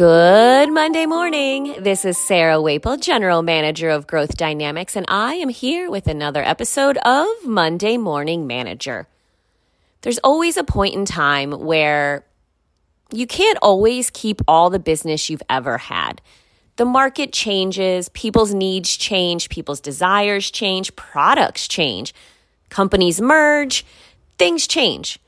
Good Monday morning. This is Sarah Waple, General Manager of Growth Dynamics, and I am here with another episode of Monday Morning Manager. There's always a point in time where you can't always keep all the business you've ever had. The market changes, people's needs change, people's desires change, products change, companies merge, things change.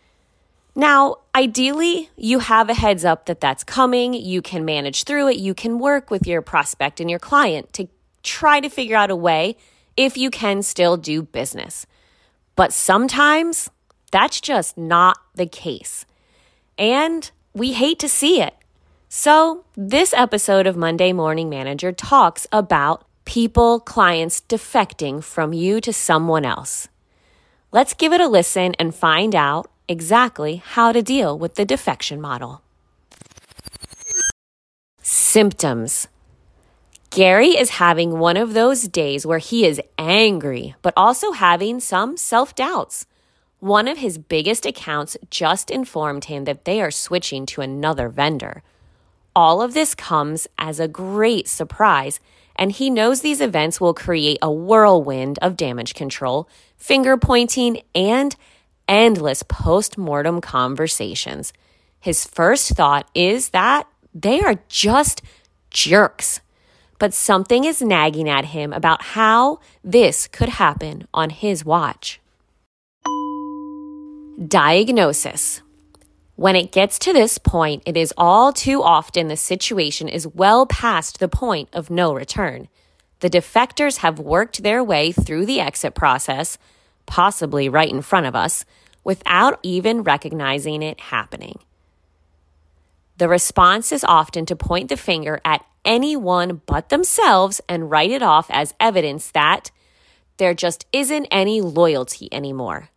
Now, ideally, you have a heads up that that's coming. You can manage through it. You can work with your prospect and your client to try to figure out a way if you can still do business. But sometimes that's just not the case. And we hate to see it. So, this episode of Monday Morning Manager talks about people, clients defecting from you to someone else. Let's give it a listen and find out exactly how to deal with the defection model. Symptoms Gary is having one of those days where he is angry, but also having some self doubts. One of his biggest accounts just informed him that they are switching to another vendor. All of this comes as a great surprise, and he knows these events will create a whirlwind of damage control, finger pointing, and endless post mortem conversations. His first thought is that they are just jerks. But something is nagging at him about how this could happen on his watch. Diagnosis. When it gets to this point, it is all too often the situation is well past the point of no return. The defectors have worked their way through the exit process, possibly right in front of us, without even recognizing it happening. The response is often to point the finger at anyone but themselves and write it off as evidence that there just isn't any loyalty anymore.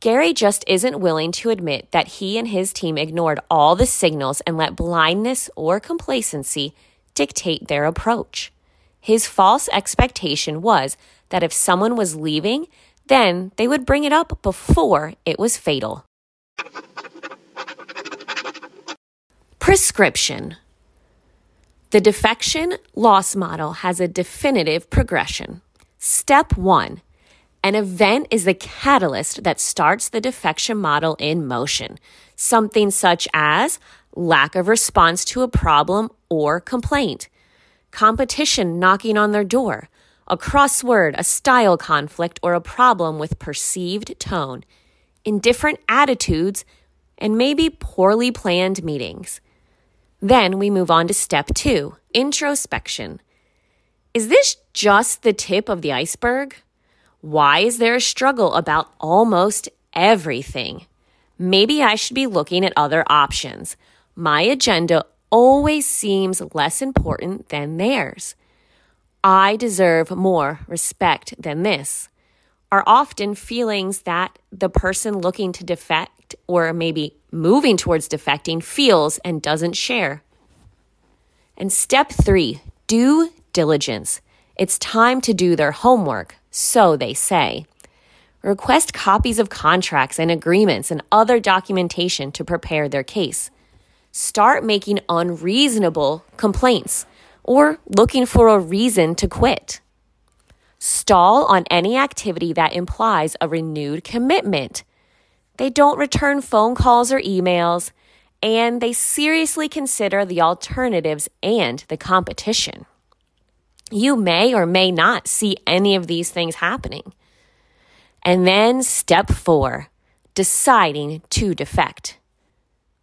Gary just isn't willing to admit that he and his team ignored all the signals and let blindness or complacency dictate their approach. His false expectation was that if someone was leaving, then they would bring it up before it was fatal. Prescription The defection loss model has a definitive progression. Step one an event is the catalyst that starts the defection model in motion. Something such as lack of response to a problem or complaint, competition knocking on their door, a crossword, a style conflict, or a problem with perceived tone, indifferent attitudes, and maybe poorly planned meetings. Then we move on to step two introspection. Is this just the tip of the iceberg? Why is there a struggle about almost everything? Maybe I should be looking at other options. My agenda always seems less important than theirs. I deserve more respect than this are often feelings that the person looking to defect or maybe moving towards defecting feels and doesn't share. And step three, due diligence. It's time to do their homework, so they say. Request copies of contracts and agreements and other documentation to prepare their case. Start making unreasonable complaints or looking for a reason to quit. Stall on any activity that implies a renewed commitment. They don't return phone calls or emails, and they seriously consider the alternatives and the competition. You may or may not see any of these things happening. And then step four, deciding to defect.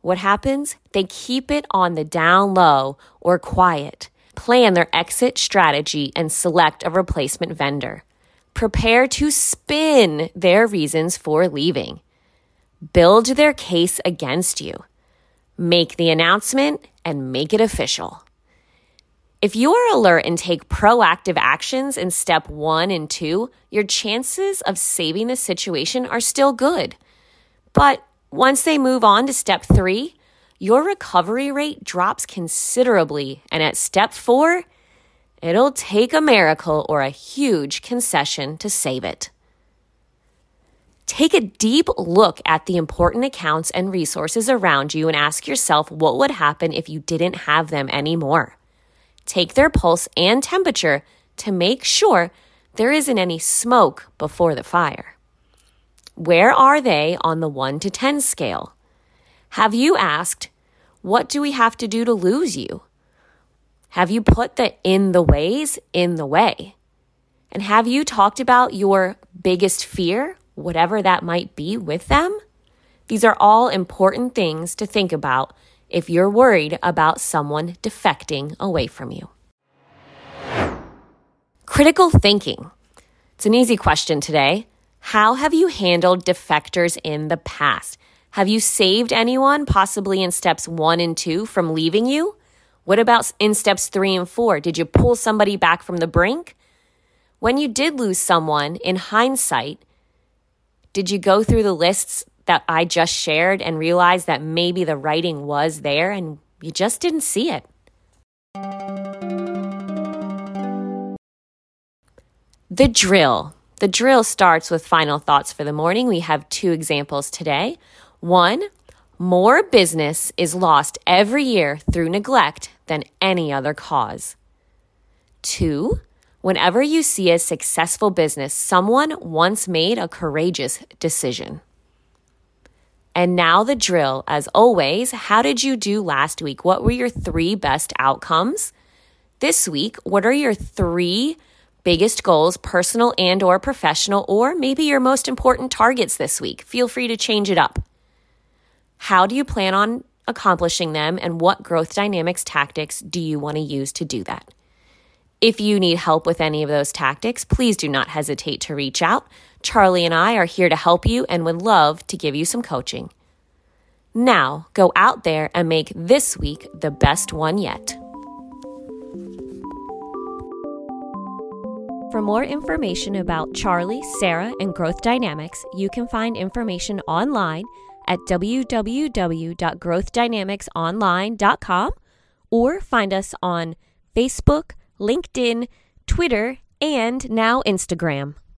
What happens? They keep it on the down low or quiet plan their exit strategy, and select a replacement vendor. Prepare to spin their reasons for leaving. Build their case against you. Make the announcement and make it official. If you are alert and take proactive actions in step one and two, your chances of saving the situation are still good. But once they move on to step three, your recovery rate drops considerably. And at step four, it'll take a miracle or a huge concession to save it. Take a deep look at the important accounts and resources around you and ask yourself what would happen if you didn't have them anymore. Take their pulse and temperature to make sure there isn't any smoke before the fire. Where are they on the 1 to 10 scale? Have you asked, what do we have to do to lose you? Have you put the in the ways in the way? And have you talked about your biggest fear, whatever that might be, with them? These are all important things to think about if you're worried about someone defecting away from you. Critical thinking. It's an easy question today. How have you handled defectors in the past? Have you saved anyone, possibly in steps one and two, from leaving you? What about in steps three and four? Did you pull somebody back from the brink? When you did lose someone, in hindsight, did you go through the lists that I just shared and realize that maybe the writing was there and you just didn't see it? The drill. The drill starts with final thoughts for the morning. We have two examples today. One, more business is lost every year through neglect than any other cause. Two, whenever you see a successful business, someone once made a courageous decision. And now the drill, as always, how did you do last week? What were your three best outcomes? This week, what are your three biggest goals, personal and or professional, or maybe your most important targets this week. Feel free to change it up. How do you plan on accomplishing them and what growth dynamics tactics do you want to use to do that? If you need help with any of those tactics, please do not hesitate to reach out. Charlie and I are here to help you and would love to give you some coaching. Now, go out there and make this week the best one yet. For more information about Charlie, Sarah, and Growth Dynamics, you can find information online at www.growthdynamicsonline.com or find us on Facebook, LinkedIn, Twitter, and now Instagram.